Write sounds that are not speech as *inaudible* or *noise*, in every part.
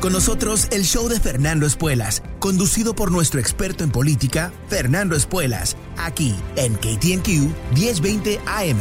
Con nosotros el show de Fernando Espuelas, conducido por nuestro experto en política, Fernando Espuelas, aquí en KTNQ 1020 AM.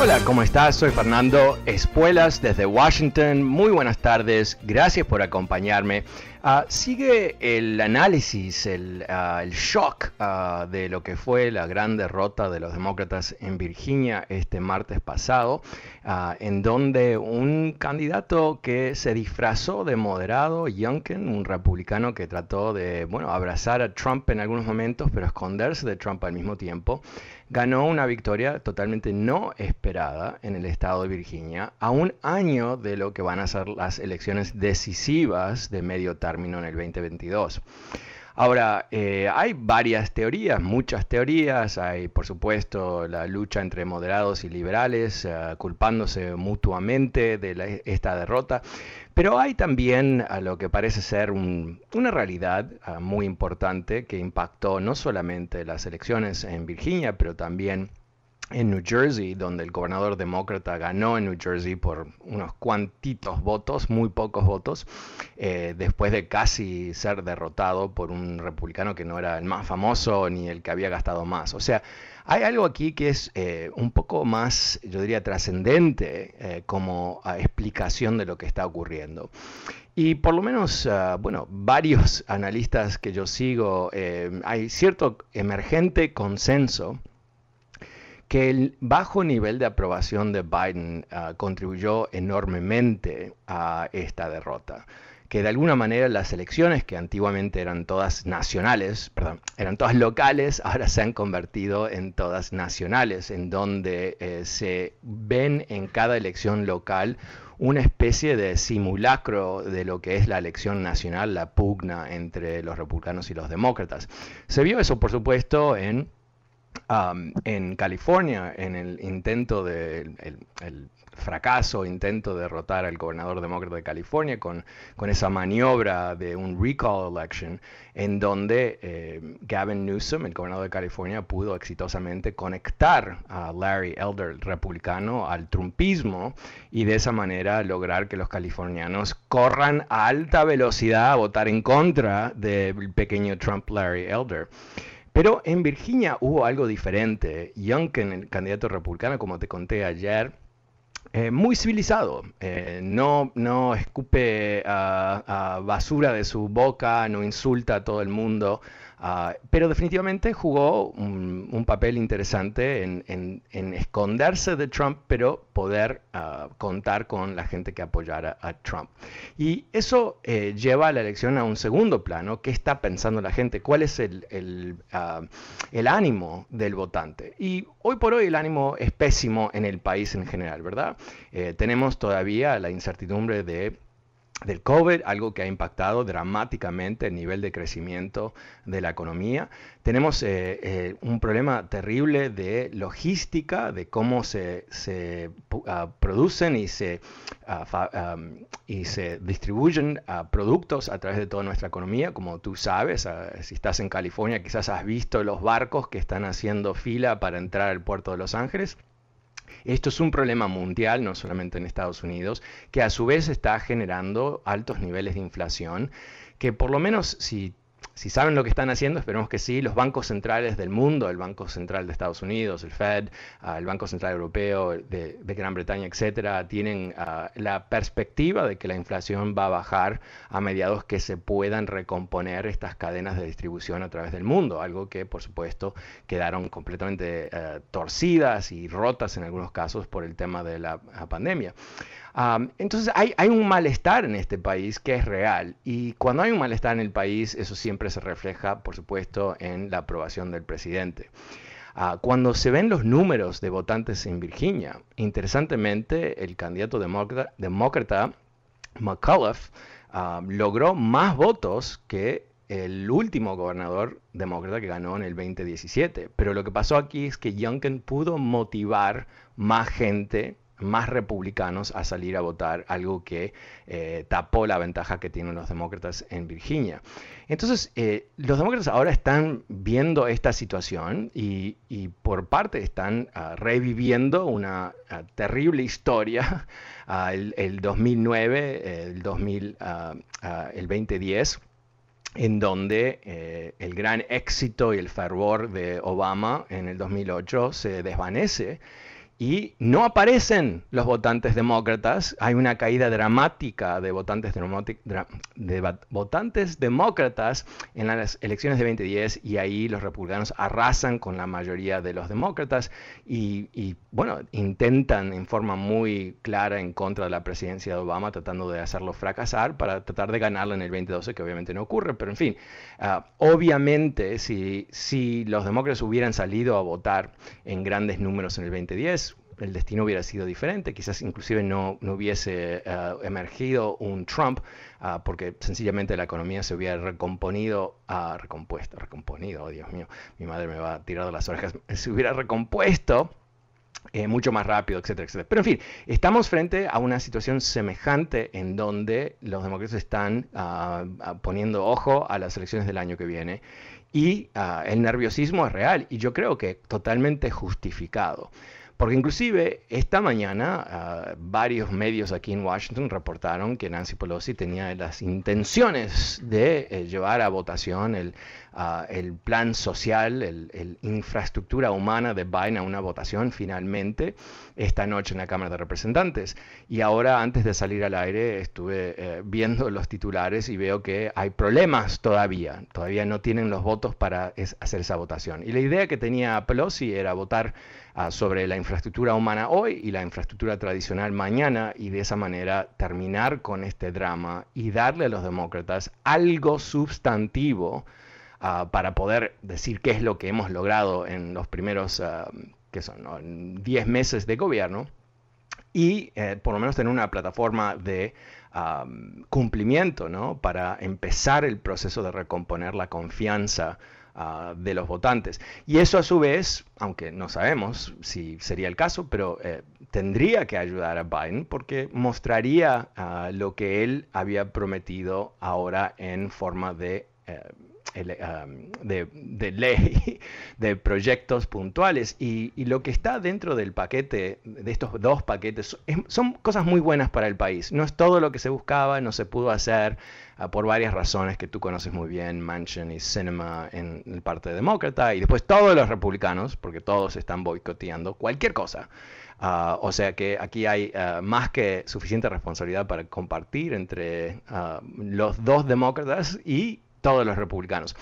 Hola, ¿cómo estás? Soy Fernando Espuelas desde Washington. Muy buenas tardes, gracias por acompañarme. Uh, sigue el análisis, el, uh, shock uh, de lo que fue la gran derrota de los demócratas en Virginia este martes pasado, en donde un candidato que se disfrazó de moderado, Youngkin, un republicano que trató de bueno, abrazar a Trump en algunos momentos, pero esconderse de Trump al mismo tiempo, ganó una victoria totalmente no esperada en el estado de Virginia, a un año de lo que van a ser las elecciones decisivas de medio término en el 2022. Ahora, eh, hay varias teorías, muchas teorías. Hay, por supuesto, la lucha entre moderados y liberales, uh, culpándose mutuamente de la, esta derrota. Pero hay también a lo que parece ser un, una realidad uh, muy importante que impactó no solamente las elecciones en Virginia, pero también en New Jersey, donde el gobernador demócrata ganó en New Jersey por unos cuantitos votos, muy pocos votos, eh, después de casi ser derrotado por un republicano que no era el más famoso ni el que había gastado más. O sea, hay algo aquí que es eh, un poco más, yo diría, trascendente eh, como uh, explicación de lo que está ocurriendo. Y por lo menos, uh, bueno, varios *laughs* analistas que yo sigo, hay cierto emergente consenso que el bajo nivel de aprobación de Biden uh, contribuyó enormemente a esta derrota. Que de alguna manera las elecciones, que antiguamente eran todas nacionales, perdón, eran todas locales, *laughs* ahora se han convertido en todas nacionales, en donde eh, se ven en cada elección local una especie de simulacro de lo que es la elección nacional, la pugna entre los republicanos y los demócratas. Se vio eso, por supuesto, en Um, en California, en el intento de el, fracaso, intento de derrotar al gobernador demócrata de California con, con esa maniobra de un recall election, en donde eh, Gavin Newsom, el gobernador de California, pudo exitosamente conectar a Larry Elder, el republicano, al trumpismo y de esa manera lograr que los californianos corran a alta velocidad a votar en contra del pequeño Trump Larry Elder. Pero en Virginia hubo algo diferente. Youngkin, el candidato republicano, como te conté ayer, eh, muy civilizado, eh, no, no escupe uh, basura de su boca, no insulta a todo el mundo, uh, pero definitivamente jugó un, un papel interesante en, en, en, esconderse de Trump, pero poder contar con la gente que apoyara a Trump. Y eso eh, lleva a la elección a un segundo plano, ¿qué está pensando la gente? ¿Cuál es el, el, el ánimo del votante? Y hoy por hoy el ánimo es pésimo en el país en general, ¿verdad? Eh, tenemos todavía la incertidumbre de del COVID, algo que ha impactado dramáticamente el nivel de crecimiento de la economía. Tenemos eh, eh, un problema terrible de logística, de cómo se, se uh, producen y se, uh, y se distribuyen uh, productos a través de toda nuestra economía. Como tú sabes, si estás en California, quizás has visto los barcos que están haciendo fila para entrar al puerto de Los Ángeles Esto es un problema mundial, no solamente en Estados Unidos, que a su vez está generando altos niveles de inflación, que por lo menos si si saben lo que están haciendo, esperemos que sí, los bancos centrales del mundo, el Banco Central de Estados Unidos, el Fed, ah, el Banco Central Europeo de, Gran Bretaña, etcétera, tienen ah, la perspectiva de que la inflación va a bajar a mediados que se puedan recomponer estas cadenas de distribución a través del mundo, algo que por supuesto quedaron completamente eh, torcidas y rotas en algunos casos por el tema de la pandemia. Entonces hay, un malestar en este país que es real y cuando hay un malestar en el país eso siempre se refleja por supuesto en la aprobación del presidente. Ah, cuando se ven los números de votantes en Virginia, interesantemente el candidato demócrata, demócrata McAuliffe logró más votos que el último gobernador demócrata que ganó en el 2017. Pero lo que pasó aquí es que Youngkin pudo motivar más gente más republicanos a salir a votar, algo que eh, tapó la ventaja que tienen los demócratas en Virginia. Entonces, eh, los demócratas ahora están viendo esta situación y, por parte están ah, reviviendo una ah, terrible historia, *laughs* ah, el, 2009, el, 2000, el 2010 en donde eh, el gran éxito y el fervor de Obama en el 2008 se desvanece y no aparecen los votantes demócratas. Hay una caída dramática de votantes, votantes demócratas en las elecciones de 2010 y ahí los republicanos arrasan con la mayoría de los demócratas y, bueno, intentan en forma muy clara en contra de la presidencia de Obama, tratando de hacerlo fracasar para tratar de ganarlo en el 2012, que obviamente no ocurre, pero en fin, ah, obviamente si, si los demócratas hubieran salido a votar en grandes números en el 2010, el destino hubiera sido diferente, quizás inclusive no, no hubiese eh, emergido un Trump, ah, porque sencillamente la economía se hubiera recomponido, uh, recompuesto, recomponido, oh Dios mío, mi madre me va a tirar las orejas, *laughs* se hubiera recompuesto eh, mucho más rápido, etcétera, etcétera. Pero en fin, estamos frente a una situación semejante en donde los demócratas están ah, poniendo ojo a las elecciones del año que viene y el nerviosismo es real y yo creo que totalmente justificado. Porque inclusive esta mañana ah, varios medios aquí en Washington reportaron que Nancy Pelosi tenía las intenciones de eh, llevar a votación el el plan social, el, infraestructura humana de Biden a una votación finalmente esta noche en la Cámara de Representantes. Y ahora, antes de salir al aire, estuve eh, viendo los titulares y veo que hay problemas todavía. Todavía no tienen los votos para hacer esa votación. Y la idea que tenía Pelosi era votar ah, sobre la infraestructura humana hoy y la infraestructura tradicional mañana y de esa manera terminar con este drama y darle a los demócratas algo sustantivo Ah, para poder decir qué es lo que hemos logrado en los primeros, uh, que son 10 meses de gobierno, y eh, por lo menos tener una plataforma de cumplimiento ¿no? para empezar el proceso de recomponer la confianza ah, de los votantes. Y eso a su vez, aunque no sabemos si sería el caso, pero eh, tendría que ayudar a Biden porque mostraría lo que él había prometido ahora en forma de eh, de, ley, *laughs* de proyectos puntuales. Y, lo que está dentro del paquete, de estos dos paquetes, son cosas muy buenas para el país. No es todo lo que se buscaba, no se pudo hacer ah, por varias razones que tú conoces muy bien, Manchin y Cinema en el Partido Demócrata, y después todos los republicanos, porque todos están boicoteando cualquier cosa. Ah, o sea que aquí hay ah, más que suficiente responsabilidad para compartir entre los dos demócratas y todos los republicanos.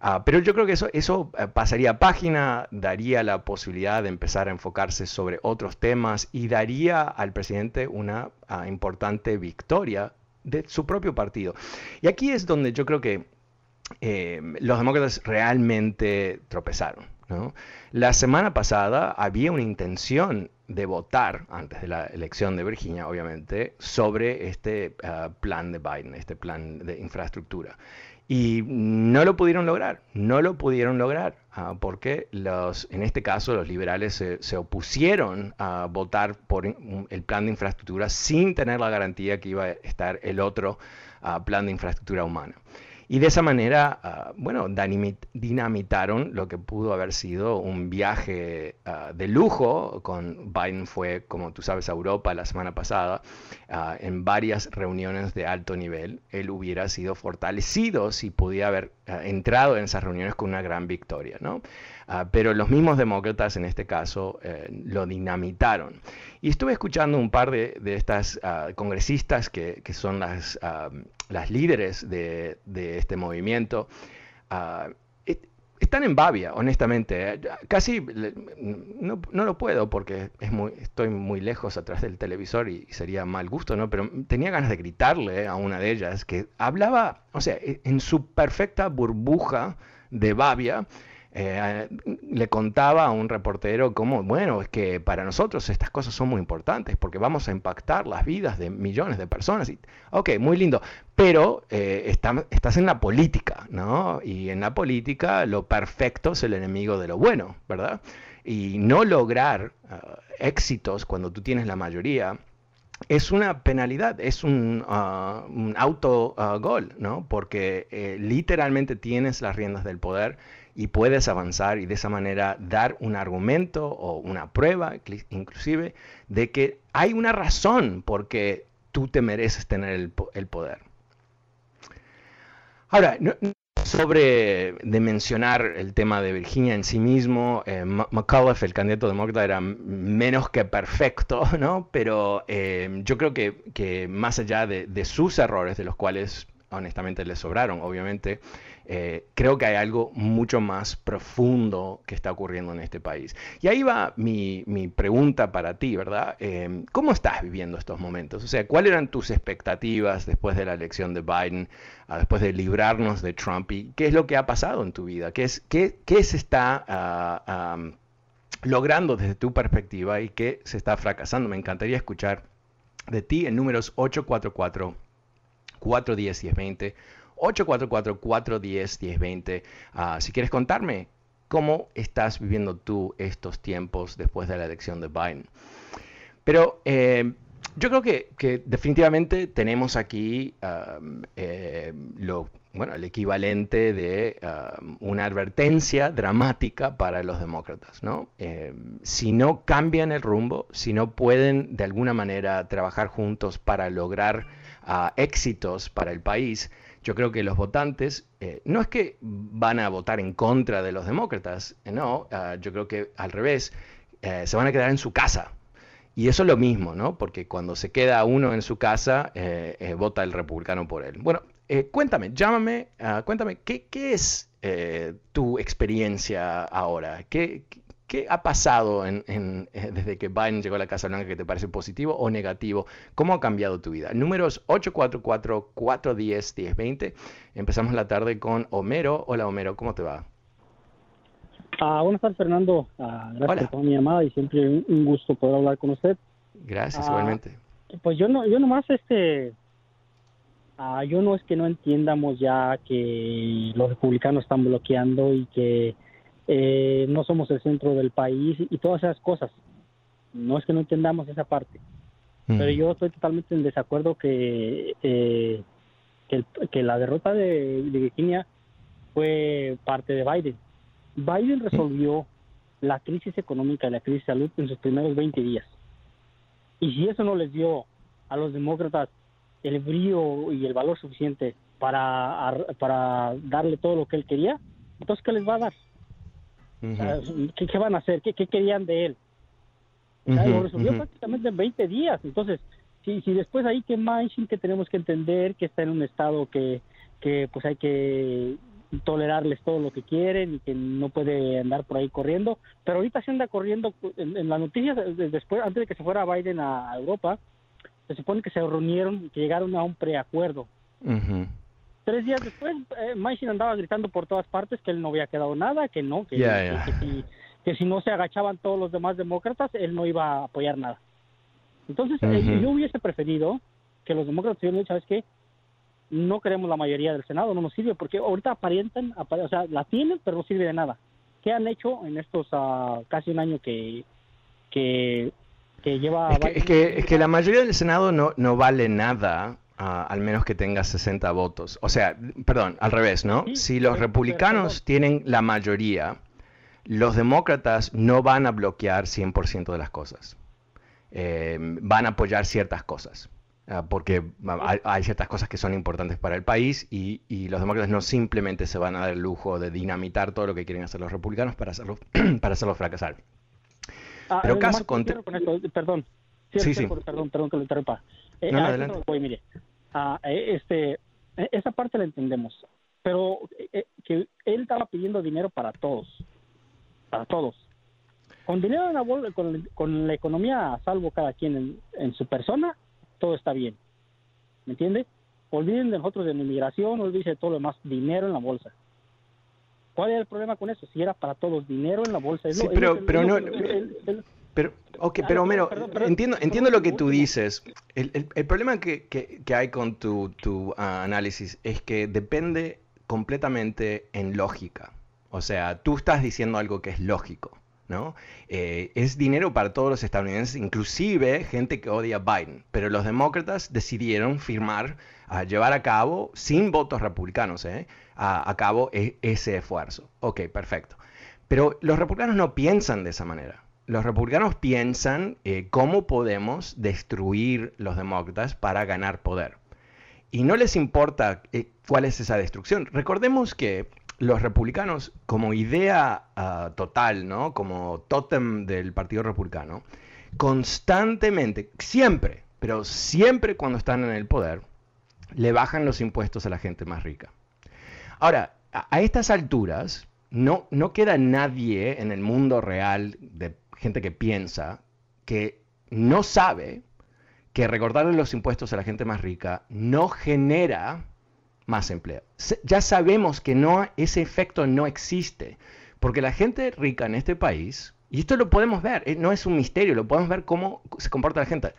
Ah, pero yo creo que eso, eso eh, pasaría página, daría la posibilidad de empezar a enfocarse sobre otros temas y daría al presidente una ah, importante victoria de su propio partido. Y aquí es donde yo creo que eh, los demócratas realmente tropezaron. La semana pasada había una intención de votar, antes de la elección de Virginia, obviamente, sobre este ah, plan de Biden, este plan de infraestructura. Y no lo pudieron lograr, no lo pudieron lograr, ah, porque los, en este caso los liberales se, opusieron a votar por el plan de infraestructura sin tener la garantía que iba a estar el otro ah, plan de infraestructura humana. Y de esa manera, ah, bueno, dinamitaron lo que pudo haber sido un viaje ah, de lujo. Con Biden fue, como tú sabes, a Europa la semana pasada, ah, en varias reuniones de alto nivel. Él hubiera sido fortalecido si pudiera haber entrado en esas reuniones con una gran victoria, ¿no? Pero los mismos demócratas en este caso eh, lo dinamitaron. Y estuve escuchando un par de, estas congresistas que, que, son las las líderes de, este movimiento, ah, están en Babia, honestamente. Casi no, lo puedo porque estoy muy lejos atrás del televisor y, sería mal gusto, ¿no? Pero tenía ganas de gritarle a una de ellas que hablaba, o sea, en su perfecta burbuja de Babia, eh, le contaba a un reportero cómo, bueno, es que para nosotros estas cosas son muy importantes porque vamos a impactar las vidas de millones de personas. Y, ok, muy lindo, pero eh, estás en la política, ¿no? Y en la política lo perfecto es el enemigo de lo bueno, ¿verdad? Y no lograr ah, éxitos cuando tú tienes la mayoría es una penalidad, es un, uh, un auto gol, ¿no? Porque eh, literalmente tienes las riendas del poder y puedes avanzar y de esa manera dar un argumento o una prueba inclusive de que hay una razón por qué tú te mereces tener el, poder. Ahora, sobre de mencionar el tema de Virginia en sí mismo, eh, McAuliffe, el candidato demócrata, era menos que perfecto, *laughs* ¿no? Pero eh, yo creo que, más allá de, de, sus errores, de los cuales honestamente le sobraron, obviamente, eh, creo que hay algo mucho más profundo que está ocurriendo en este país. Y ahí va mi, pregunta para ti, ¿verdad? Em, ¿Cómo estás viviendo estos momentos? O sea, ¿cuáles eran tus expectativas después de la elección de Biden, ah, después de librarnos de Trump? ¿Y qué es lo que ha pasado en tu vida? ¿Qué, es, qué, qué se está... Ah, logrando desde tu perspectiva y qué se está fracasando. Me encantaría escuchar de ti en números 844 410 1020 844-410-1020. Ah, si quieres contarme cómo estás viviendo tú estos tiempos después de la elección de Biden. Pero eh, yo creo que, definitivamente tenemos aquí eh, lo, bueno, el equivalente de una advertencia dramática para los demócratas. ¿no? Eh, si no cambian el rumbo, si no pueden de alguna manera trabajar juntos para lograr ah, éxitos para el país, yo creo que los votantes eh, no es que van a votar en contra de los demócratas, eh, no, ah, yo creo que al revés, eh, se van a quedar en su casa. Y eso es lo mismo, ¿no? Porque cuando se queda uno en su casa, vota el republicano por él. Bueno, cuéntame, llámame, ah, cuéntame, ¿qué, qué es tu experiencia ahora? ¿Qué, ¿Qué ha pasado en, eh, desde que Biden llegó a la Casa Blanca que te parece positivo o negativo? ¿Cómo ha cambiado tu vida? Números 844-410-1020. Empezamos la tarde con Homero. Hola Homero, ¿cómo te va? Ah, buenas tardes Fernando. Ah, gracias por mi llamada y siempre un, gusto poder hablar con usted. Gracias, ah, igualmente. Pues yo no, yo nomás este, yo no es que no entiendamos ya que los republicanos están bloqueando y que eh, no somos el centro del país y, todas esas cosas. No es que no entendamos esa parte, pero yo estoy totalmente en desacuerdo que, eh, que, la derrota de, Virginia fue parte de Biden. Biden resolvió la crisis económica y la crisis de salud en sus primeros 20 días. Y si eso no les dio a los demócratas el brío y el valor suficiente para, para darle todo lo que él quería, entonces ¿qué les va a dar? ¿Qué, van a hacer? ¿Qué, querían de él? lo resolvió prácticamente en 20 días. Entonces, si, si después ahí que Manchin que tenemos que entender que está en un estado que, que pues hay que tolerarles todo lo que quieren y que no puede andar por ahí corriendo, pero ahorita se anda corriendo en, las noticias después antes de que se fuera Biden a Europa, se supone que se reunieron, que llegaron a un preacuerdo. Tres días después, eh, andaba gritando por todas partes que él no había quedado nada, que no, que, que, si, no se agachaban todos los demás demócratas, él no iba a apoyar nada. Entonces, eh, yo hubiese preferido que los demócratas hubieran dicho, ¿sabes qué? No queremos la mayoría del Senado, no nos sirve, porque ahorita aparentan, o sea, la tienen, pero no sirve de nada. ¿Qué han hecho en estos uh, casi un año que, que, que lleva... Es que, es que, es que la mayoría del Senado no, no vale nada al menos que tenga 60 votos. O sea, perdón, al revés, ¿no? si los republicanos tienen la mayoría, los demócratas no van a bloquear 100% de las cosas. Eh, van a apoyar ciertas cosas. Ah, porque hay, ciertas cosas que son importantes para el país y, los demócratas no simplemente se van a dar el lujo de dinamitar todo lo que quieren hacer los republicanos para hacerlos *clears throat* para hacerlo fracasar. Ah, Pero caso con... perdón, sí, sí, perdón, perdón que lo interrumpa. Eh, no, adelante. Voy, mire, ah, este, esa parte la entendemos, pero que él estaba pidiendo dinero para todos, para todos. Con dinero en la bolsa, con, la economía a salvo cada quien en su persona, todo está bien. ¿Me entiende? Olviden de nosotros de la inmigración, olviden de todo lo demás, dinero en la bolsa. ¿Cuál era el problema con eso? Si era para todos dinero en la bolsa. Sí, pero, pero no... pero, ok, pero Homero, entiendo, entiendo lo que tú dices. El, el, problema que, que, que, hay con tu, tu ah, análisis es que depende completamente en lógica. O sea, tú estás diciendo algo que es lógico. ¿no? Eh, es dinero para todos los estadounidenses, inclusive gente que odia a Biden, pero los demócratas decidieron firmar, a llevar a cabo, sin votos republicanos, ¿eh? a, cabo e, ese esfuerzo. Ok, perfecto. Pero los republicanos no piensan de esa manera. Los republicanos piensan eh, cómo podemos destruir los demócratas para ganar poder. Y no les importa cuál es esa destrucción. Recordemos que los republicanos, como idea ah, total, ¿no? Como tótem del Partido Republicano, constantemente, siempre, pero siempre cuando están en el poder, le bajan los impuestos a la gente más rica. Ahora, a, estas alturas, no, no queda nadie en el mundo real de gente que piensa que no sabe que recordarle los impuestos a la gente más rica no genera más empleo. Ya sabemos que no, ese efecto no existe, porque la gente rica en este país, y esto lo podemos ver, eh, no es un misterio, lo podemos ver cómo se comporta la gente,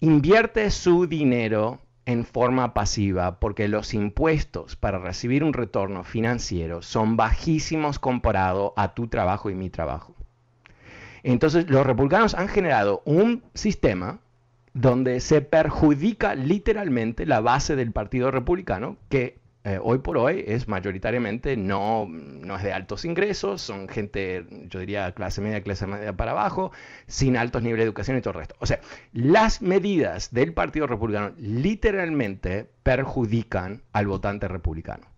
invierte su dinero en forma pasiva porque los impuestos para recibir un retorno financiero son bajísimos comparado a tu trabajo y mi trabajo. Entonces los republicanos han generado un sistema donde se perjudica literalmente la base del Partido Republicano, que eh, hoy por hoy es mayoritariamente no, no es de altos ingresos, son gente, yo diría, clase media, clase media para abajo, sin altos niveles de educación y todo el resto. O sea, las medidas del Partido Republicano literalmente perjudican al votante republicano.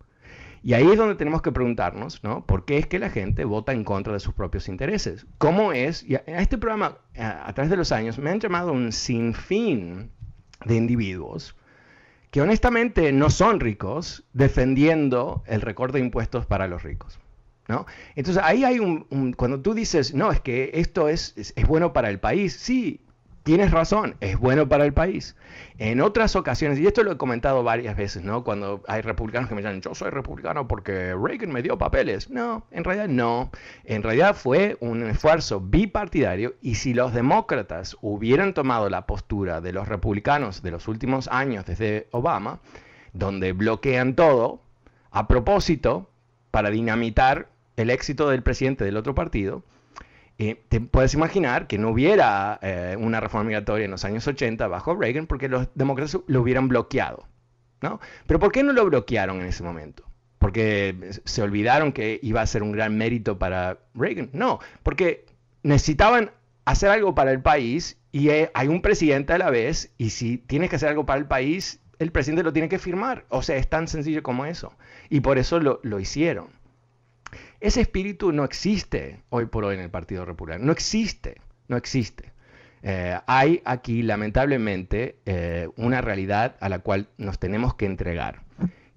Y ahí es donde tenemos que preguntarnos, ¿no? ¿Por qué es que la gente vota en contra de sus propios intereses? ¿Cómo es? Y a este programa, a, través de los años, me han llamado un sinfín de individuos que honestamente no son ricos defendiendo el recorte de impuestos para los ricos. ¿No? Entonces ahí hay un, cuando tú dices, no, es que esto es, es, bueno para el país, sí, tienes razón, es bueno para el país. En otras ocasiones, y esto lo he comentado varias veces, ¿no? Cuando hay republicanos que me llaman, yo soy republicano porque Reagan me dio papeles. No, en realidad no. En realidad fue un esfuerzo bipartidario y si los demócratas hubieran tomado la postura de los republicanos de los últimos años desde Obama, donde bloquean todo, a propósito, para dinamitar el éxito del presidente del otro partido, eh, te puedes imaginar que no hubiera eh, una reforma migratoria en los años 80 bajo Reagan porque los demócratas lo hubieran bloqueado. ¿no? Pero ¿por qué no lo bloquearon en ese momento? ¿Porque se olvidaron que iba a ser un gran mérito para Reagan? No, porque necesitaban hacer algo para el país y eh, hay un presidente a la vez y si tienes que hacer algo para el país, el presidente lo tiene que firmar. O sea, es tan sencillo como eso. Y por eso lo, lo hicieron. Ese espíritu no existe hoy por hoy en el Partido Republicano. No existe, no existe. Eh, hay aquí, lamentablemente, eh, una realidad a la cual nos tenemos que entregar,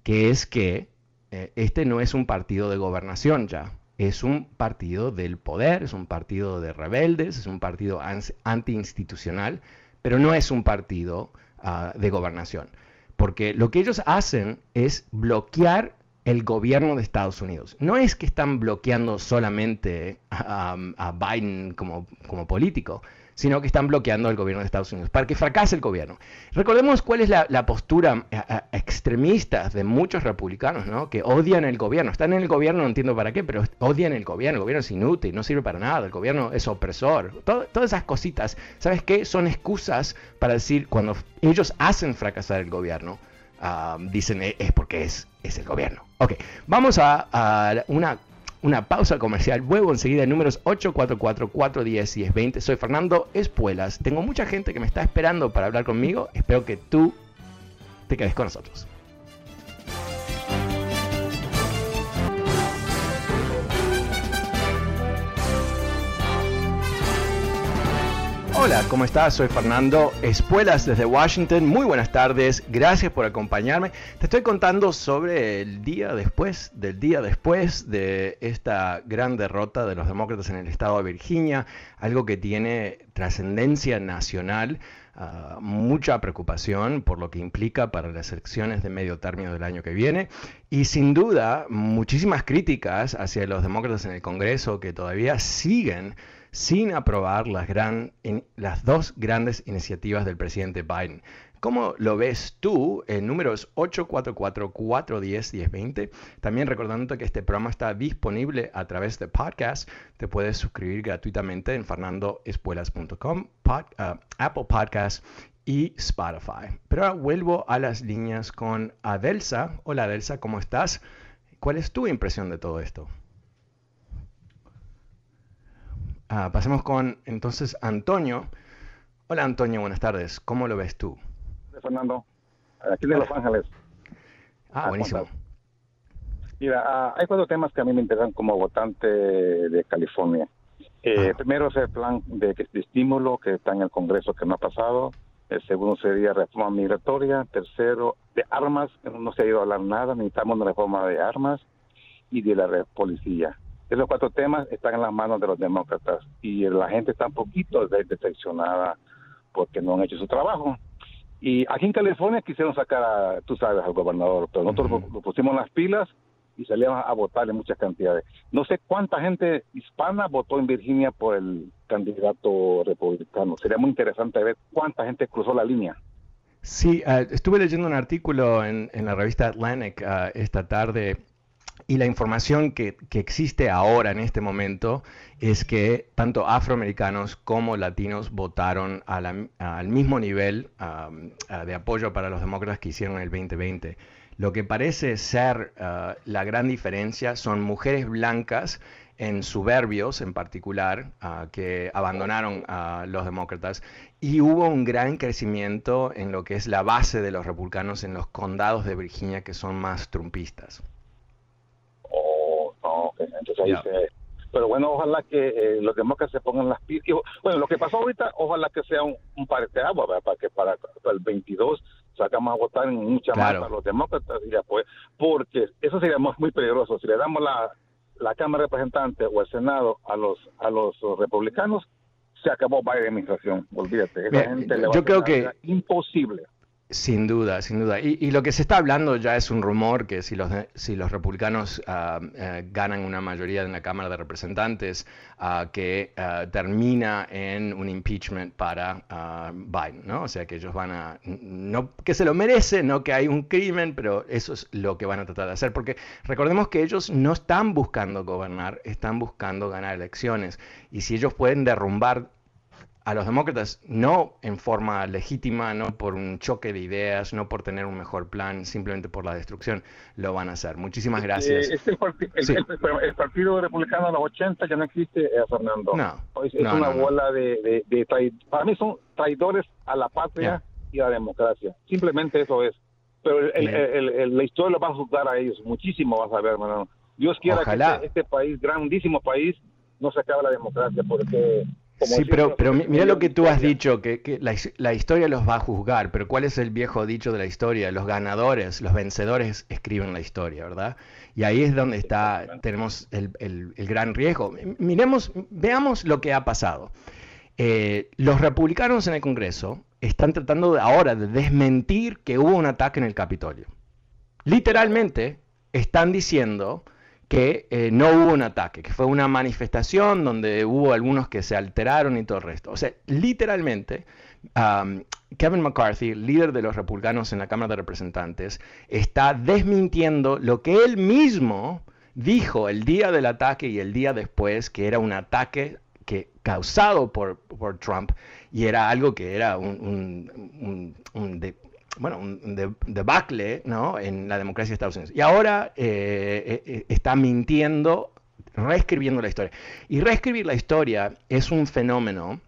que es que eh, este no es un partido de gobernación ya, es un partido del poder, es un partido de rebeldes, es un partido antiinstitucional, pero no es un partido ah, de gobernación. Porque lo que ellos hacen es bloquear el gobierno de Estados Unidos. No es que están bloqueando solamente a, Biden como, político, sino que están bloqueando al gobierno de Estados Unidos, para que fracase el gobierno. Recordemos cuál es la, postura eh, eh, extremista de muchos republicanos, ¿no? que odian el gobierno. Están en el gobierno, no entiendo para qué, pero odian el gobierno. El gobierno es inútil, no sirve para nada, el gobierno es opresor. todas esas cositas, ¿sabes qué? Son excusas para decir, cuando ellos hacen fracasar el gobierno, ah, dicen eh, es porque es, es el gobierno. Ok, vamos a, a una una pausa comercial. Vuelvo enseguida en números 844-410-1020. Soy Fernando Espuelas. Tengo mucha gente que me está esperando para hablar conmigo. Espero que tú te quedes con nosotros. Hola, ¿cómo estás? Soy Fernando Espuelas desde Washington. Muy buenas tardes, gracias por acompañarme. Te estoy contando sobre el día después del día después de esta gran derrota de los demócratas en el estado de Virginia, algo que tiene trascendencia nacional. Ah, mucha preocupación por lo que implica para las elecciones de medio término del año que viene y sin duda muchísimas críticas hacia los demócratas en el Congreso que todavía siguen sin aprobar las, gran, las dos grandes iniciativas del presidente Biden. ¿Cómo lo ves tú en números 844-410-1020? También recordando que este programa está disponible a través de podcast. Te puedes suscribir gratuitamente en fernandoespuelas.com, uh, Apple Podcasts y Spotify. Pero ahora vuelvo a las líneas con Adelsa. Hola Adelsa, ¿cómo estás? ¿Cuál es tu impresión de todo esto? Ah, pasemos con entonces Antonio. Hola Antonio, buenas tardes. ¿Cómo lo ves tú? Fernando, aquí de Los Ángeles. Ah, buenísimo. Mira, ah, hay cuatro temas que a mí me interesan como votante de California. Eh, primero es el plan de, de, estímulo que está en el Congreso que no ha pasado. El segundo sería reforma migratoria. Tercero, de armas, no se ha ido a hablar nada. Necesitamos una reforma de armas y de la policía. Esos cuatro temas están en las manos de los demócratas y la gente está un poquito decepcionada porque no han hecho su trabajo. Y aquí en California quisieron sacar, a, tú sabes, al gobernador, pero nosotros pusimos las pilas y salíamos a votar en muchas cantidades. No sé cuánta gente hispana votó en Virginia por el candidato republicano. Sería muy interesante ver cuánta gente cruzó la línea. Sí, ah, estuve leyendo un artículo en, la revista Atlantic ah, esta tarde y la información que, existe ahora en este momento es que tanto afroamericanos como latinos votaron al mismo nivel de apoyo para los demócratas que hicieron en el 2020. Lo que parece ser ah, la gran diferencia son mujeres blancas en suburbios en particular ah, que abandonaron a los demócratas y hubo un gran crecimiento en lo que es la base de los republicanos en los condados de Virginia que son más trumpistas. Pero bueno, ojalá que eh, los demócratas se pongan las pilas. Bueno, lo que pasó ahorita, ojalá que sea un, un de agua, para que para, el 22 sacamos a votar en mucha más a los demócratas y pues, porque eso sería muy peligroso. Si le damos la, la Cámara de Representantes o el Senado a los a los republicanos, se acabó la administración. Olvídate, yo creo que imposible. Sin duda, sin duda. Y, lo que se está hablando ya es un rumor que si los, si los republicanos eh, ganan una mayoría en la Cámara de Representantes, ah, que ah, termina en un impeachment para Biden, ¿no? O sea que ellos van a, no que se lo merece, no que hay un crimen, pero eso es lo que van a tratar de hacer, porque recordemos que ellos no están buscando gobernar, están buscando ganar elecciones. Y si ellos pueden derrumbar a los demócratas no en forma legítima, no por un choque de ideas, no por tener un mejor plan, simplemente por la destrucción, lo van a hacer. Muchísimas gracias. el, Partido Republicano de los 80 ya no existe, eh, Fernando. No, es, una bola de, de, Para mí son traidores a la patria y a la democracia. Simplemente eso es. Pero la historia lo va a juzgar a ellos. Muchísimo vas a ver, hermano. Dios quiera que este, este, país, grandísimo país, no se acabe la democracia, porque sí, pero, pero mira lo que tú has dicho, que, la, historia los va a juzgar, pero ¿cuál es el viejo dicho de la historia? Los ganadores, los vencedores escriben la historia, ¿verdad? Y ahí es donde está, tenemos el, gran riesgo. Miremos, veamos lo que ha pasado. Eh, los republicanos en el Congreso están tratando ahora de desmentir que hubo un ataque en el Capitolio. Literalmente están diciendo que eh, no hubo un ataque, que fue una manifestación donde hubo algunos que se alteraron y todo el resto. O sea, literalmente, Kevin McCarthy, líder de los republicanos en la Cámara de Representantes, está desmintiendo lo que él mismo dijo el día del ataque y el día después, que era un ataque que, causado por, por Trump y era algo que era un, bueno, un debacle ¿no? en la democracia de Estados Unidos. Y ahora eh, eh, está mintiendo, reescribiendo la historia. Y reescribir la historia es un fenómeno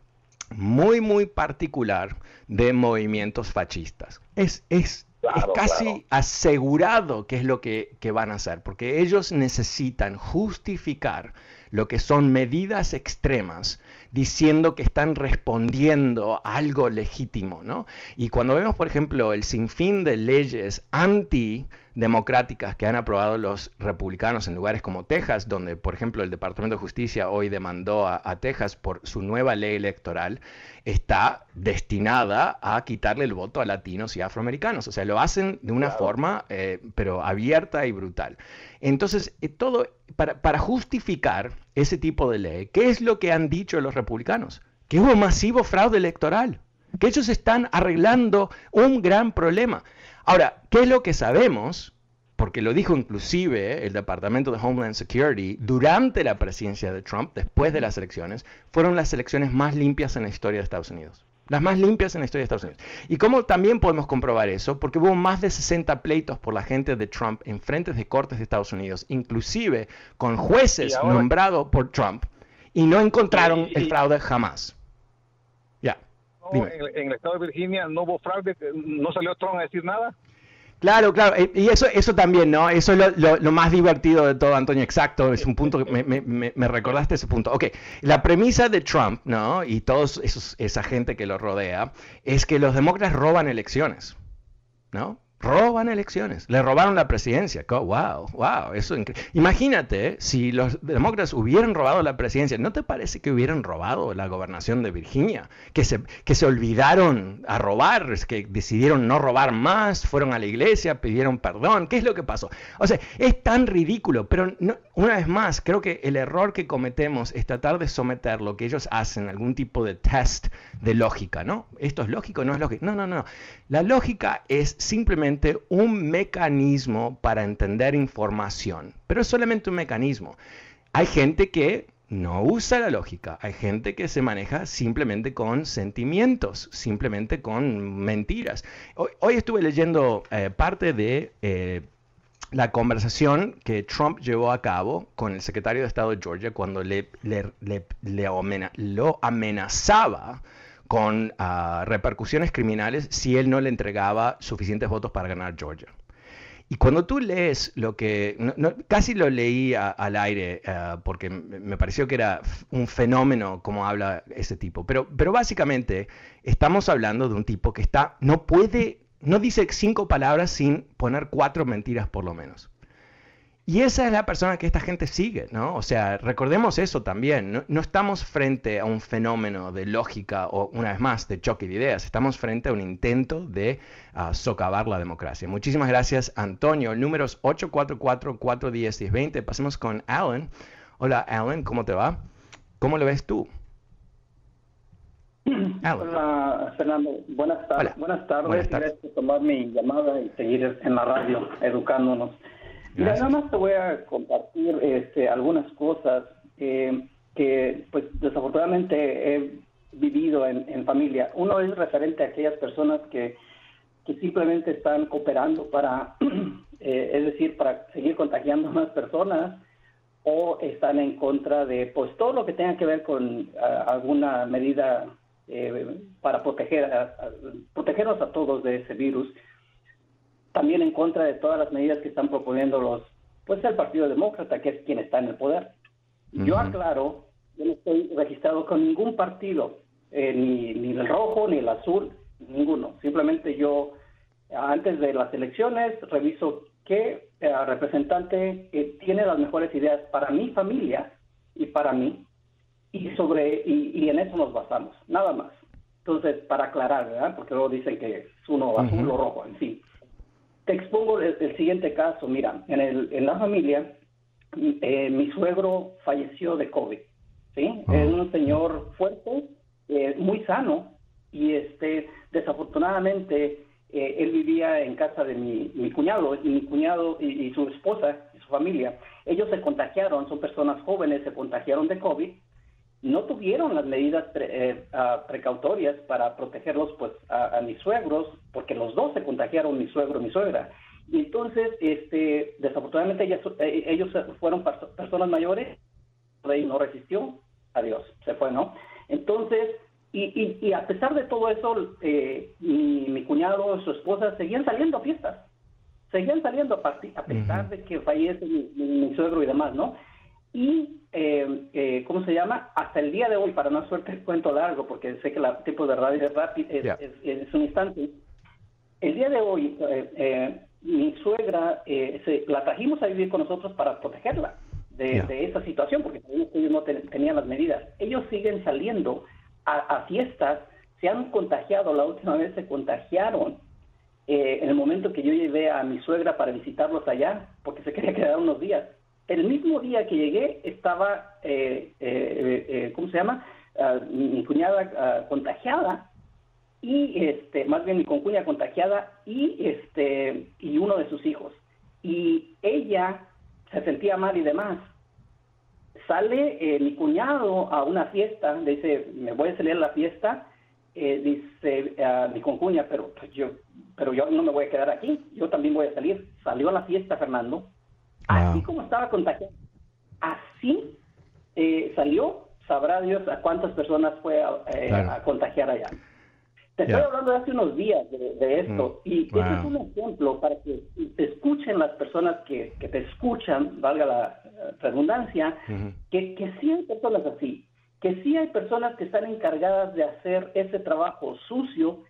muy, muy particular de movimientos fascistas. Es, es, es casi asegurado que es lo que, que van a hacer, porque ellos necesitan justificar lo que son medidas extremas diciendo que están respondiendo a algo legítimo, ¿no? Y cuando vemos, por ejemplo, el sinfín de leyes anti democráticas que han aprobado los republicanos en lugares como Texas, donde, por ejemplo, el Departamento de Justicia hoy demandó a, Texas por su nueva ley electoral, está destinada a quitarle el voto a latinos y afroamericanos. O sea, lo hacen de una forma, eh, pero abierta y brutal. Entonces, eh, todo para, para justificar ese tipo de ley, ¿qué es lo que han dicho los republicanos? Que hubo masivo fraude electoral, que ellos están arreglando un gran problema. Ahora, ¿qué es lo que sabemos? Porque lo dijo inclusive el Departamento de Homeland Security durante la presidencia de Trump, después de las elecciones, fueron las elecciones más limpias en la historia de Estados Unidos. Las más limpias en la historia de Estados Unidos. ¿Y cómo también podemos comprobar eso? Porque hubo más de 60 pleitos por la gente de Trump en frentes de cortes de Estados Unidos, inclusive con jueces nombrados por Trump, y no encontraron el fraude jamás. En, el estado de Virginia no hubo fraude, no salió Trump a decir nada. Claro, claro, eh, y eso, eso también, ¿no? Eso es lo, más divertido de todo, Antonio, exacto, es un punto que me, recordaste ese punto. Ok, la premisa de Trump, ¿no? Y todos esos, esa gente que lo rodea, es que los demócratas roban elecciones, ¿no? Roban elecciones. Le robaron la presidencia. Wow, wow, eso Imagínate si los demócratas hubieran robado la presidencia. ¿No te parece que hubieran robado la gobernación de Virginia? Que se, que se olvidaron a robar, que decidieron no robar más, fueron a la iglesia, pidieron perdón. ¿Qué es lo que pasó? O sea, es tan ridículo, pero una vez más, creo que el error que cometemos es tratar de someter lo que ellos hacen, algún tipo de test de lógica, ¿no? Esto es lógico, no es lógico. No, no, no. La lógica es simplemente un mecanismo para entender información, pero es solamente un mecanismo. Hay gente que no usa la lógica, hay gente que se maneja simplemente con sentimientos, simplemente con mentiras. Hoy, estuve leyendo eh, parte de eh, la conversación que Trump llevó a cabo con el secretario de Estado de Georgia cuando le, lo amenazaba con ah, repercusiones criminales si él no le entregaba suficientes votos para ganar Georgia. Y cuando tú lees lo que, casi lo leí al aire ah, porque me pareció que era un fenómeno como habla ese tipo, pero, pero básicamente estamos hablando de un tipo que está, no puede, no dice cinco palabras sin poner cuatro mentiras por lo menos. Y esa es la persona que esta gente sigue, ¿no? O sea, recordemos eso también. No, estamos frente a un fenómeno de lógica o, una vez más, de choque de ideas. Estamos frente a un intento de uh, socavar la democracia. Muchísimas gracias, Antonio. El número es 844-410-1020. Pasemos con Alan. Hola, Alan, ¿cómo te va? ¿Cómo lo ves tú? *clears throat* Hola, Fernando. Buenas, tardes. Buenas tardes. Buenas tardes. Gracias por tomar mi llamada y seguir en la radio educándonos. Mira, nada más te voy a compartir este, algunas cosas eh, que, pues, desafortunadamente he vivido en, familia. Uno es referente a aquellas personas que, que simplemente están cooperando para, *clears throat* eh, es decir, para seguir contagiando a más personas o están en contra de, pues, todo lo que tenga que ver con alguna medida eh, para proteger a, protegernos a todos de ese virus también en contra de todas las medidas que están proponiendo los, pues el Partido Demócrata, que es quien está en el poder. Yo aclaro, yo no estoy registrado con ningún partido, eh, ni, ni el rojo, ni el azul, ninguno. Simplemente yo, antes de las elecciones, reviso qué eh, representante eh, tiene las mejores ideas para mi familia y para mí, y sobre y, y, en eso nos basamos, nada más. Entonces, para aclarar, ¿verdad? Porque luego dicen que es uno azul o rojo, en fin. Te expongo el, siguiente caso. Mira, en, el, en la familia eh, mi suegro falleció de COVID, ¿sí? Es un señor fuerte, eh, muy sano, y este, desafortunadamente, eh, él vivía en casa de mi, mi cuñado, y mi cuñado y, su esposa y su familia, ellos se contagiaron, son personas jóvenes, se contagiaron de COVID, no tuvieron las medidas ah, precautorias para protegerlos pues a, mis suegros, porque los dos se contagiaron, mi suegro y mi suegra. Y entonces, este, desafortunadamente eh, ellos fueron personas mayores, rey no resistió, adiós, se fue, ¿no? Entonces, y, y, a pesar de todo eso, eh, mi, mi, cuñado, su esposa, seguían saliendo a fiestas, seguían saliendo a, a pesar de que fallece mi, suegro y demás, ¿no? Y, eh, eh, ¿cómo se llama? Hasta el día de hoy, para no suerte el cuento largo, porque sé que el tipo de radio es, rápido, es, un instante, el día de hoy, eh, mi suegra, se, la trajimos a vivir con nosotros para protegerla de, de esa situación, porque ellos no tenían las medidas. Ellos siguen saliendo a, fiestas, se han contagiado, la última vez se contagiaron eh, en el momento que yo llevé a mi suegra para visitarlos allá, porque se quería quedar unos días. El mismo día que llegué estaba, eh, eh, ¿cómo se llama? Ah, mi, cuñada ah, contagiada y este, más bien mi concuña contagiada y este y uno de sus hijos. Y ella se sentía mal y demás sale eh, mi cuñado a una fiesta, dice, me voy a salir a la fiesta, eh, dice a mi concuña, pero pues yo, pero yo no me voy a quedar aquí, yo también voy a salir. Salió a la fiesta Fernando, así como estaba contagiado, así eh, salió, sabrá Dios a cuántas personas fue a contagiar allá. Te estoy hablando de hace unos días de, esto mm. y wow. este es un ejemplo para que te escuchen las personas que, que te escuchan, valga la redundancia, que, que sí hay personas así, que sí hay personas que están encargadas de hacer ese trabajo sucio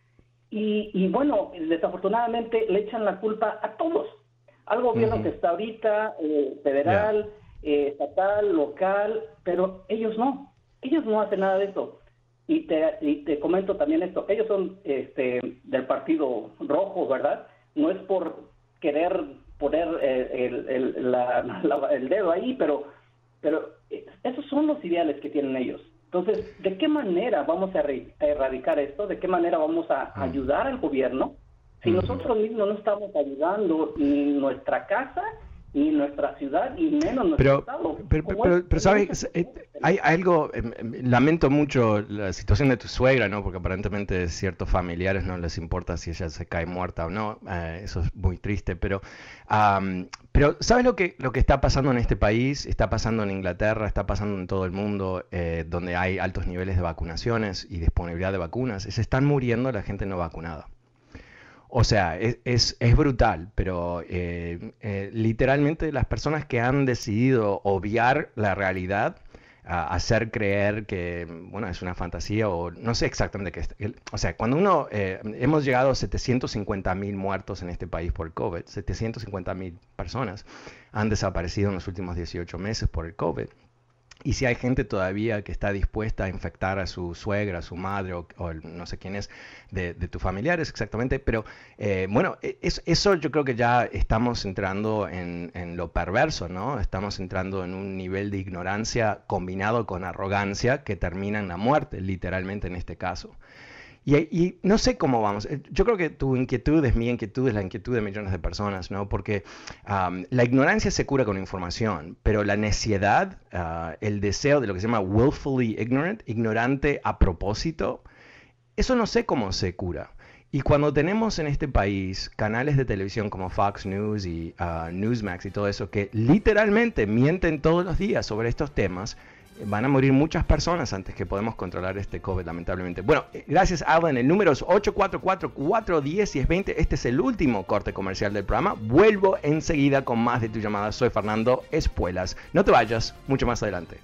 y, y bueno, desafortunadamente le echan la culpa a todos, al gobierno que está ahorita, eh, federal, eh, estatal, local, pero ellos no, ellos no hacen nada de eso. Y te, y te comento también esto, ellos son este, del Partido Rojo, ¿verdad? No es por querer poner eh, el, el, el, dedo ahí, pero, pero esos son los ideales que tienen ellos. Entonces, ¿de qué manera vamos a, erradicar esto? ¿De qué manera vamos a ayudar al gobierno? Si nosotros mismos no estamos ayudando ni nuestra casa ni nuestra ciudad y menos nuestro pero, estado. Pero, pero, pero, sabes, eh, hay, algo, em, em, lamento mucho la situación de tu suegra, ¿no? Porque aparentemente ciertos familiares no les importa si ella se cae muerta o no, eh, eso es muy triste, pero, pero ¿sabes lo que, lo que está pasando en este país? Está pasando en Inglaterra, está pasando en todo el mundo, eh, donde hay altos niveles de vacunaciones y disponibilidad de vacunas, se están muriendo la gente no vacunada. O sea, es, es, brutal, pero eh, eh, literalmente las personas que han decidido obviar la realidad, hacer creer que, bueno, es una fantasía o no sé exactamente qué es. O sea, cuando uno, eh, hemos llegado a 750 mil muertos en este país por COVID, 750 mil personas han desaparecido en los últimos 18 meses por el COVID. Y si hay gente todavía que está dispuesta a infectar a su suegra, a su madre o, no sé quién es de, tus familiares exactamente, pero eh, bueno, e, eso yo creo que ya estamos entrando en, en, lo perverso, ¿no? Estamos entrando en un nivel de ignorancia combinado con arrogancia que termina en la muerte, literalmente en este caso. Y, no sé cómo vamos. Eh, yo creo que tu inquietud es mi inquietud, es la inquietud de millones de personas, ¿no? Porque la ignorancia se cura con información, pero la necedad, ah, el deseo de lo que se llama willfully ignorant, ignorante a propósito, eso no sé cómo se cura. Y cuando tenemos en este país canales de televisión como Fox News y uh, Newsmax y todo eso, que literalmente mienten todos los días sobre estos temas, van a morir muchas personas antes que podemos controlar este COVID, lamentablemente. Bueno, eh, gracias Alan. El número es 844-410-1020. Este es el último corte comercial del programa. Vuelvo enseguida con más de tu llamada. Soy Fernando Espuelas. No te vayas, mucho más adelante.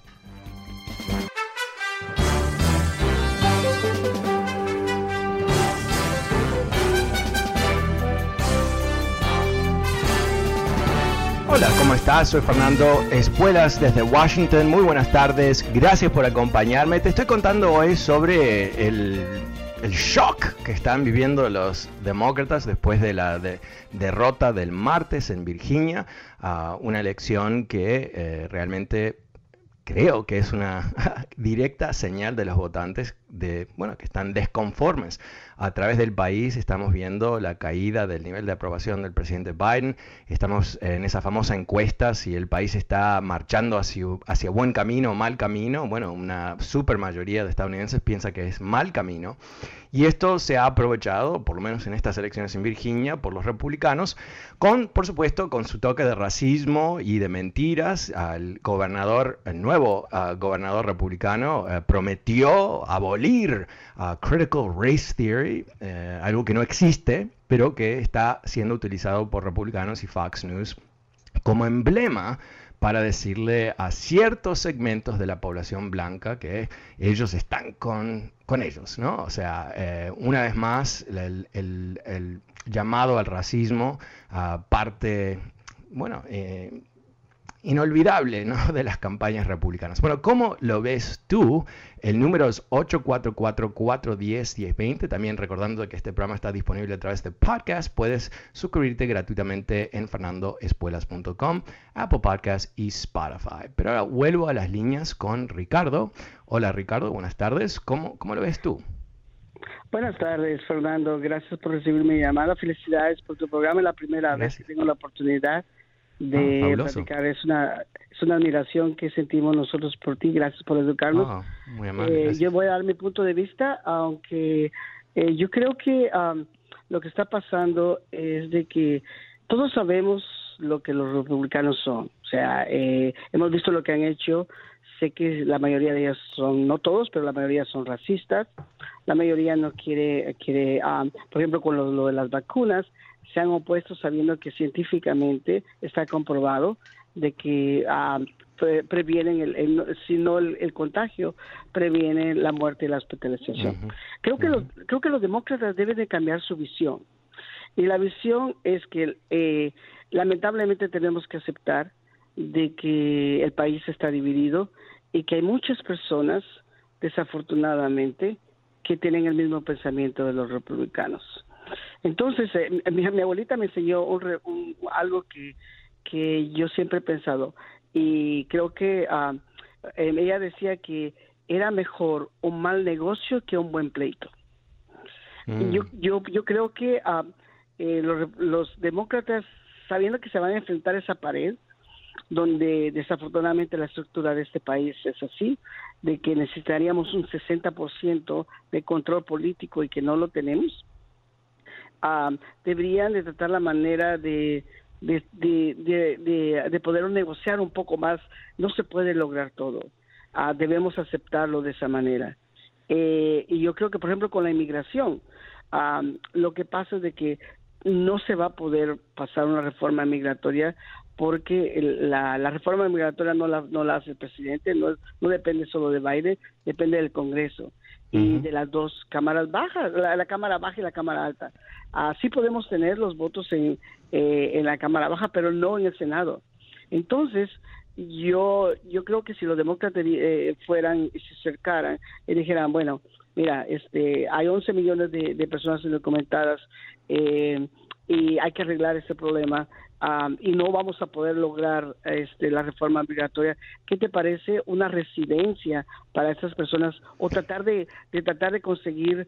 Hola, ¿cómo estás? Soy Fernando Espuelas desde Washington. Muy buenas tardes. Gracias por acompañarme. Te estoy contando hoy sobre el shock que están viviendo los demócratas después de la derrota del martes en Virginia, una elección que eh, realmente creo que es una *laughs* directa señal de los votantes de, bueno, que están desconformes. A través del país estamos viendo la caída del nivel de aprobación del presidente Biden. Estamos en esa famosa encuesta si el país está marchando hacia, hacia buen camino o mal camino. Bueno, una super mayoría de estadounidenses piensa que es mal camino. Y esto se ha aprovechado, por lo menos en estas elecciones en Virginia, por los republicanos, con, por supuesto, con su toque de racismo y de mentiras. Al gobernador, el nuevo ah, gobernador republicano, eh, prometió abolir uh, critical race theory, eh, algo que no existe, pero que está siendo utilizado por republicanos y Fox News como emblema para decirle a ciertos segmentos de la población blanca que ellos están con, con ellos, ¿no? O sea, eh, una vez más, el, llamado al racismo uh, parte, bueno, eh, inolvidable ¿no? *laughs* de las campañas republicanas. Bueno, ¿cómo lo ves tú? El número es 844-410-1020. También recordando que este programa está disponible a través de podcast. Puedes suscribirte gratuitamente en fernandoespuelas.com, Apple Podcast y Spotify. Pero ahora vuelvo a las líneas con Ricardo. Hola Ricardo, buenas tardes. ¿Cómo, cómo lo ves tú? Buenas tardes, Fernando. Gracias por recibir mi llamada. Felicidades por tu programa. Es la primera vez que tengo la oportunidad de ah, platicar. Es una, es una admiración que sentimos nosotros por ti. Gracias por educarnos. Ah, eh, yo voy a dar mi punto de vista, aunque eh, yo creo que lo que está pasando es de que todos sabemos lo que los republicanos son. O sea, eh, hemos visto lo que han hecho. Sé que la mayoría de ellos son, no todos, pero la mayoría son racistas. La mayoría no quiere, quiere por ejemplo, con lo de las vacunas, se han opuesto sabiendo que científicamente está comprobado de que ah, previenen, el, si no el, contagio, previene la muerte y la hospitalización. Creo que los, creo que los demócratas deben de cambiar su visión. Y la visión es que eh, lamentablemente tenemos que aceptar de que el país está dividido y que hay muchas personas, desafortunadamente, que tienen el mismo pensamiento de los republicanos. Entonces, eh, mi, abuelita me enseñó algo que, que yo siempre he pensado y creo que em, ella decía que era mejor un mal negocio que un buen pleito. Mm. Yo, yo, yo creo que ah, eh, los, los demócratas, sabiendo que se van a enfrentar a esa pared, donde desafortunadamente la estructura de este país es así, de que necesitaríamos un 60% de control político y que no lo tenemos, deberían de tratar la manera de de, de, de, poder negociar un poco más. No se puede lograr todo. Ah, debemos aceptarlo de esa manera. Eh, y yo creo que, por ejemplo, con la inmigración, lo que pasa es de que no se va a poder pasar una reforma migratoria porque la, la reforma migratoria no la, no la hace el presidente, no, no depende solo de Biden, depende del Congreso y de las dos cámaras bajas, la, cámara baja y la cámara alta. Así podemos tener los votos en, eh, en la cámara baja, pero no en el Senado. Entonces, yo yo creo que si los demócratas eh, fueran y se acercaran y dijeran, bueno, mira, este, hay 11 millones de, de personas indocumentadas eh, y hay que arreglar este problema y no vamos a poder lograr este, la reforma migratoria. ¿Qué te parece una residencia para estas personas o tratar de, tratar de conseguir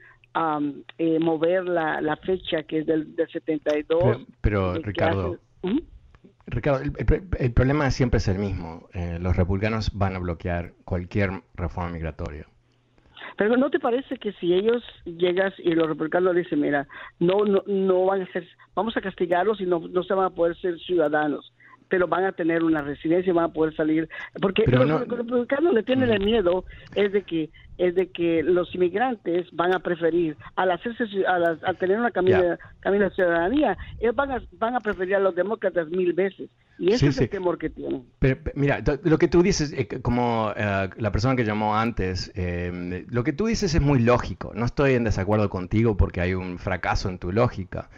eh, mover la, la, fecha que es del, del 72? Pero, Ricardo, ¿Mm? Ricardo, el, problema siempre es el mismo. Eh, los republicanos van a bloquear cualquier reforma migratoria. Pero ¿no te parece que si ellos llegas y los republicanos dicen, mira, no, no, no van a ser, vamos a castigarlos y no, no se van a poder ser ciudadanos? pero van a tener una residencia, van a poder salir, porque los, no, los, republicanos le tienen el miedo es de que es de que los inmigrantes van a preferir, al hacerse, al, tener una camina, camina de ciudadanía, ellos van a, van a preferir a los demócratas mil veces. Y ese es el temor que tienen. Pero, mira, lo que tú dices, eh, como eh, la persona que llamó antes, eh, lo que tú dices es muy lógico. No estoy en desacuerdo contigo porque hay un fracaso en tu lógica.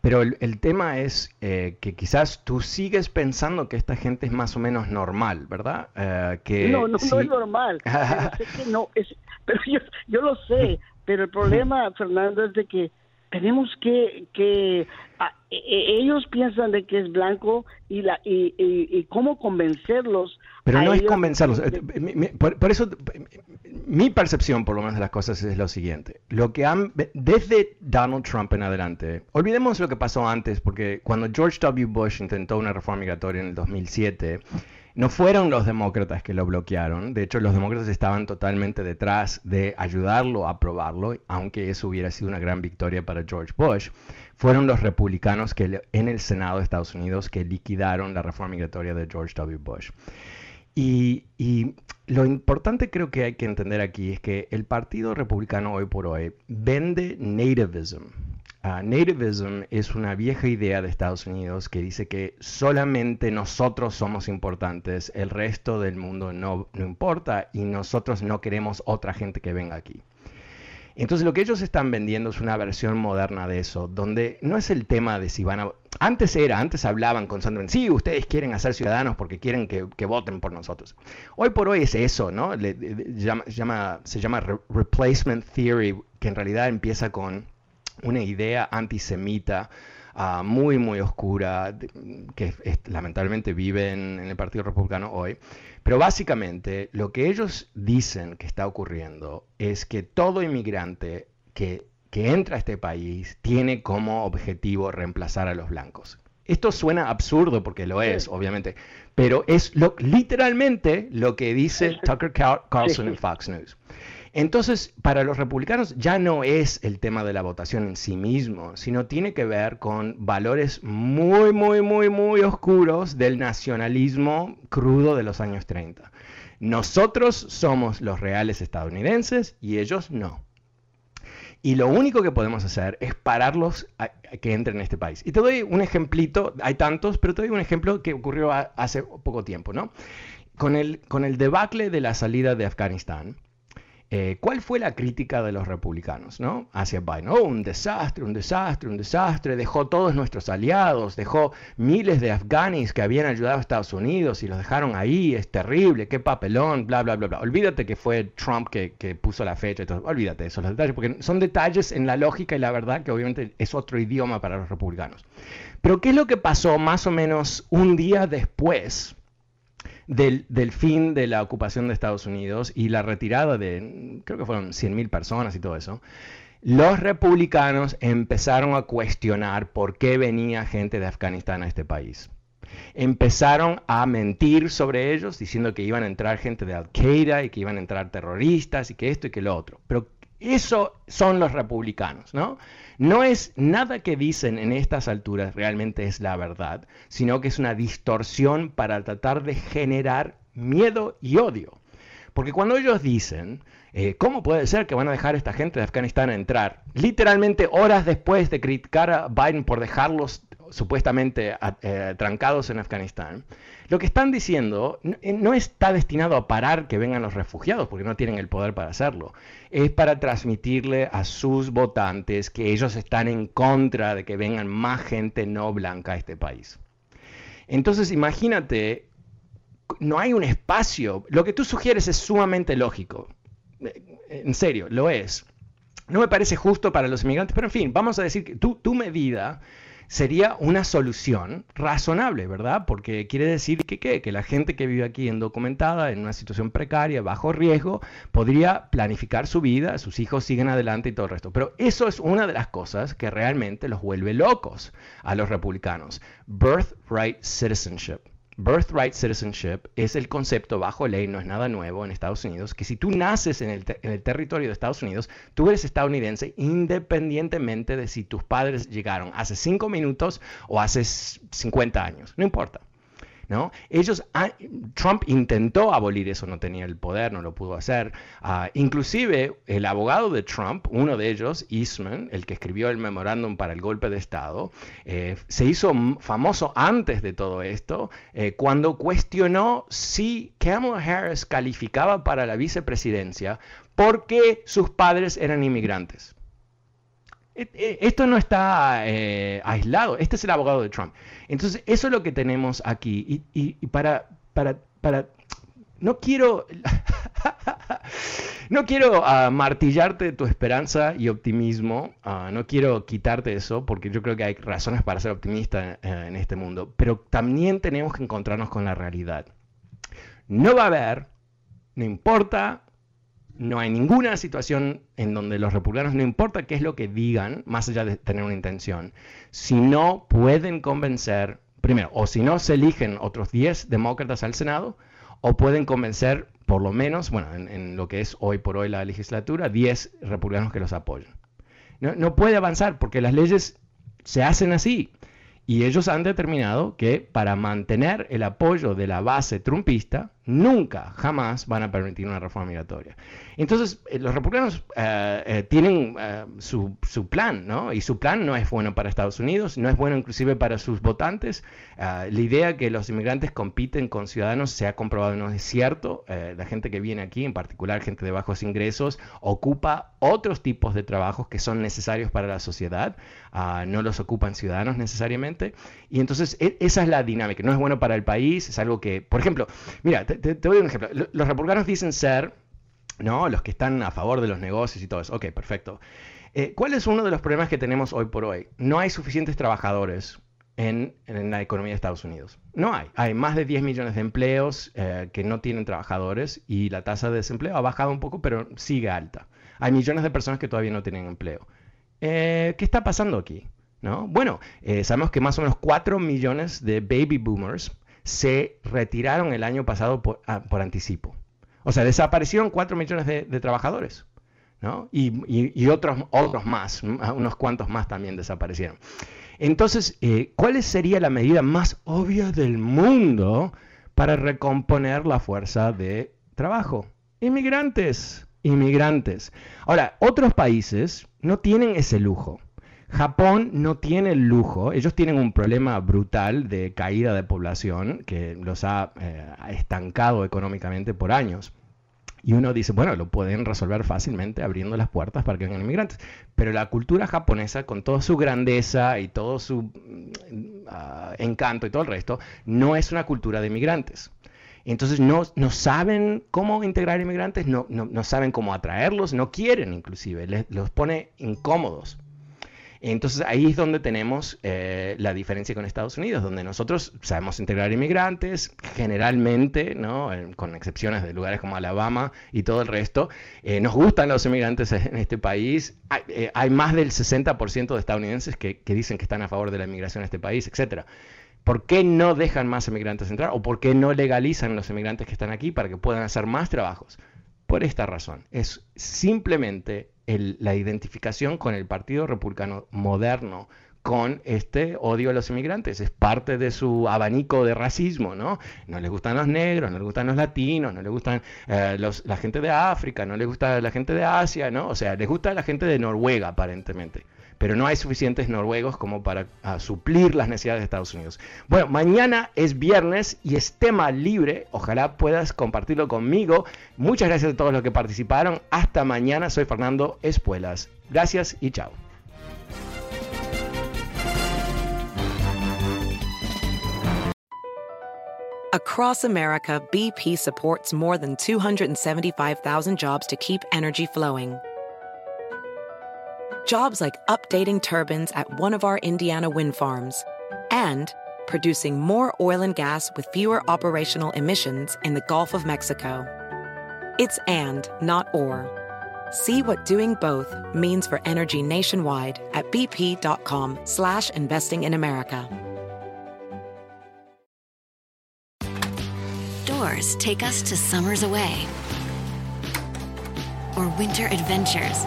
Pero el, tema es eh, que quizás tú sigues pensando que esta gente es más o menos normal, ¿verdad? Eh, que no, no, no es normal. *laughs* no, es, pero yo, yo lo sé, *laughs* pero el problema, Fernando, es de que tenemos que, que e, e, ellos piensan de que es blanco y la y, y, cómo convencerlos pero no es convencerlos. eh, por, eso mi percepción por lo menos de las cosas es lo siguiente. Lo que han desde Donald Trump en adelante olvidemos lo que pasó antes porque cuando George W. Bush intentó una reforma migratoria en el 2007 no fueron los demócratas que lo bloquearon, de hecho los demócratas estaban totalmente detrás de ayudarlo a aprobarlo, aunque eso hubiera sido una gran victoria para George Bush. Fueron los republicanos que en el Senado de Estados Unidos que liquidaron la reforma migratoria de George W. Bush. Y, y, lo importante creo que hay que entender aquí es que el Partido Republicano hoy por hoy vende nativism, Ah, nativism es una vieja idea de Estados Unidos que dice que solamente nosotros somos importantes, el resto del mundo no, no importa y nosotros no queremos otra gente que venga aquí. Entonces lo que ellos están vendiendo es una versión moderna de eso, donde no es el tema de si van a... Antes era, antes hablaban constantemente, sí, ustedes quieren hacer ciudadanos porque quieren que, voten por nosotros. Hoy por hoy es eso, ¿no? llama, se llama replacement theory, que en realidad empieza con una idea antisemita ah, muy, muy oscura, que lamentablemente vive en, el Partido Republicano hoy. Pero básicamente lo que ellos dicen que está ocurriendo es que todo inmigrante que, que entra a este país tiene como objetivo reemplazar a los blancos. Esto suena absurdo porque lo es, obviamente, pero es lo, literalmente lo que dice Tucker Carlson en Fox News. Entonces, para los republicanos ya no es el tema de la votación en sí mismo, sino tiene que ver con valores muy, muy, muy, muy oscuros del nacionalismo crudo de los años 30. Nosotros somos los reales estadounidenses y ellos no. Y lo único que podemos hacer es pararlos a, que entren en este país. Y te doy un ejemplito, hay tantos, pero te doy un ejemplo que ocurrió hace poco tiempo, ¿no? Con el, con el debacle de la salida de Afganistán, eh, ¿Cuál fue la crítica de los republicanos ¿no? hacia Biden? Oh, un desastre, un desastre, un desastre. Dejó todos nuestros aliados, dejó miles de afganis que habían ayudado a Estados Unidos y los dejaron ahí. Es terrible, qué papelón, bla, bla, bla, bla. Olvídate que fue Trump que, puso la fecha todo. Olvídate de esos detalles, porque son detalles en la lógica y la verdad que obviamente es otro idioma para los republicanos. Pero ¿qué es lo que pasó más o menos un día después? Del, fin de la ocupación de Estados Unidos y la retirada de, creo que fueron 100.000 personas y todo eso, los republicanos empezaron a cuestionar por qué venía gente de Afganistán a este país. Empezaron a mentir sobre ellos, diciendo que iban a entrar gente de Al-Qaeda y que iban a entrar terroristas y que esto y que lo otro. Pero eso son los republicanos, ¿no? No es nada que dicen en estas alturas realmente es la verdad, sino que es una distorsión para tratar de generar miedo y odio. Porque cuando ellos dicen, eh, ¿cómo puede ser que van a dejar a esta gente de Afganistán entrar? Literalmente horas después de criticar a Biden por dejarlos supuestamente eh, trancados en Afganistán, lo que están diciendo eh, no, está destinado a parar que vengan los refugiados, porque no tienen el poder para hacerlo. Es para transmitirle a sus votantes que ellos están en contra de que vengan más gente no blanca a este país. Entonces, imagínate, no hay un espacio. Lo que tú sugieres es sumamente lógico. Eh, en serio, lo es. No me parece justo para los inmigrantes, pero en fin, vamos a decir que tu, tu medida sería una solución razonable, ¿verdad? Porque quiere decir que, que la gente que vive aquí indocumentada, en una situación precaria, bajo riesgo, podría planificar su vida, sus hijos siguen adelante y todo el resto. Pero eso es una de las cosas que realmente los vuelve locos a los republicanos. Birthright citizenship. Birthright citizenship es el concepto bajo ley, no es nada nuevo en Estados Unidos, que si tú naces en el, en el, territorio de Estados Unidos, tú eres estadounidense independientemente de si tus padres llegaron hace cinco minutos o hace 50 años, no importa. ¿No? Ellos, ah, Trump intentó abolir eso, no tenía el poder, no lo pudo hacer. Ah, inclusive el abogado de Trump, uno de ellos, Eastman, el que escribió el memorándum para el golpe de Estado, eh, se hizo famoso antes de todo esto, eh, cuando cuestionó si Kamala Harris calificaba para la vicepresidencia porque sus padres eran inmigrantes. E, e, esto no está eh, aislado, este es el abogado de Trump. Entonces, eso es lo que tenemos aquí. Y, para, para, para, no quiero, *laughs* no quiero uh, martillarte tu esperanza y optimismo, uh, no quiero quitarte eso, porque yo creo que hay razones para ser optimista uh, en este mundo, pero también tenemos que encontrarnos con la realidad. No va a haber, no importa no hay ninguna situación en donde los republicanos, no importa qué es lo que digan, más allá de tener una intención, si no pueden convencer, primero, o si no se eligen otros 10 demócratas al Senado, o pueden convencer por lo menos, bueno, en, lo que es hoy por hoy la legislatura, 10 republicanos que los apoyen. No, no puede avanzar porque las leyes se hacen así. Y ellos han determinado que para mantener el apoyo de la base trumpista, nunca, jamás van a permitir una reforma migratoria. Entonces, eh, los republicanos eh, eh, tienen su, su, plan, ¿no? Y su plan no es bueno para Estados Unidos, no es bueno inclusive para sus votantes. la idea que los inmigrantes compiten con ciudadanos se ha comprobado no es cierto. la gente que viene aquí, en particular gente de bajos ingresos, ocupa otros tipos de trabajos que son necesarios para la sociedad, ah, no los ocupan ciudadanos necesariamente. Y entonces, e, esa es la dinámica. No es bueno para el país, es algo que, por ejemplo, mira, te, te, doy un ejemplo. Los republicanos dicen ser, ¿no? Los que están a favor de los negocios y todo eso. Ok, perfecto. Eh, ¿Cuál es uno de los problemas que tenemos hoy por hoy? No hay suficientes trabajadores en, la economía de Estados Unidos. No hay. Hay más de 10 millones de empleos eh, que no tienen trabajadores y la tasa de desempleo ha bajado un poco, pero sigue alta. Hay millones de personas que todavía no tienen empleo. Eh, ¿Qué está pasando aquí? ¿No? Bueno, sabemos que más o menos 4 millones de baby boomers se retiraron el año pasado ah, por, anticipo. O sea, desaparecieron 4 millones de, trabajadores. ¿no? Y, otros, otros más, unos cuantos más también desaparecieron. Entonces, eh, ¿cuál sería la medida más obvia del mundo para recomponer la fuerza de trabajo? Inmigrantes, inmigrantes. Ahora, otros países no tienen ese lujo. Japón no tiene el lujo, ellos tienen un problema brutal de caída de población que los ha eh, estancado económicamente por años. Y uno dice, bueno, lo pueden resolver fácilmente abriendo las puertas para que vengan inmigrantes. Pero la cultura japonesa, con toda su grandeza y todo su mm, ah, encanto y todo el resto, no es una cultura de inmigrantes. Entonces no, no saben cómo integrar inmigrantes, no, no, no, saben cómo atraerlos, no quieren inclusive, les, los pone incómodos. Entonces ahí es donde tenemos eh, la diferencia con Estados Unidos, donde nosotros sabemos integrar inmigrantes, generalmente, ¿no? con excepciones de lugares como Alabama y todo el resto, eh, nos gustan los inmigrantes en este país. Hay, eh, más del 60% de estadounidenses que, dicen que están a favor de la inmigración a este país, etcétera. ¿Por qué no dejan más inmigrantes entrar? ¿O por qué no legalizan los inmigrantes que están aquí para que puedan hacer más trabajos? Por esta razón. Es simplemente la identificación con el Partido Republicano moderno, con este odio a los inmigrantes. Es parte de su abanico de racismo, ¿no? No les gustan los negros, no les gustan los latinos, no les gustan eh, la gente de África, no les gusta la gente de Asia, ¿no? O sea, les gusta la gente de Noruega, aparentemente pero no hay suficientes noruegos como para suplir las necesidades de Estados Unidos. Bueno, mañana es viernes y es tema libre. Ojalá puedas compartirlo conmigo. Muchas gracias a todos los que participaron. Hasta mañana. Soy Fernando Espuelas. Gracias y chao. Across America, BP supports more than 275,000 jobs to keep energy flowing. Jobs like updating turbines at one of our Indiana wind farms and producing more oil and gas with fewer operational emissions in the Gulf of Mexico. It's and, not or. See what doing both means for energy nationwide at bp.com slash investing in America. Doors take us to summers away or winter adventures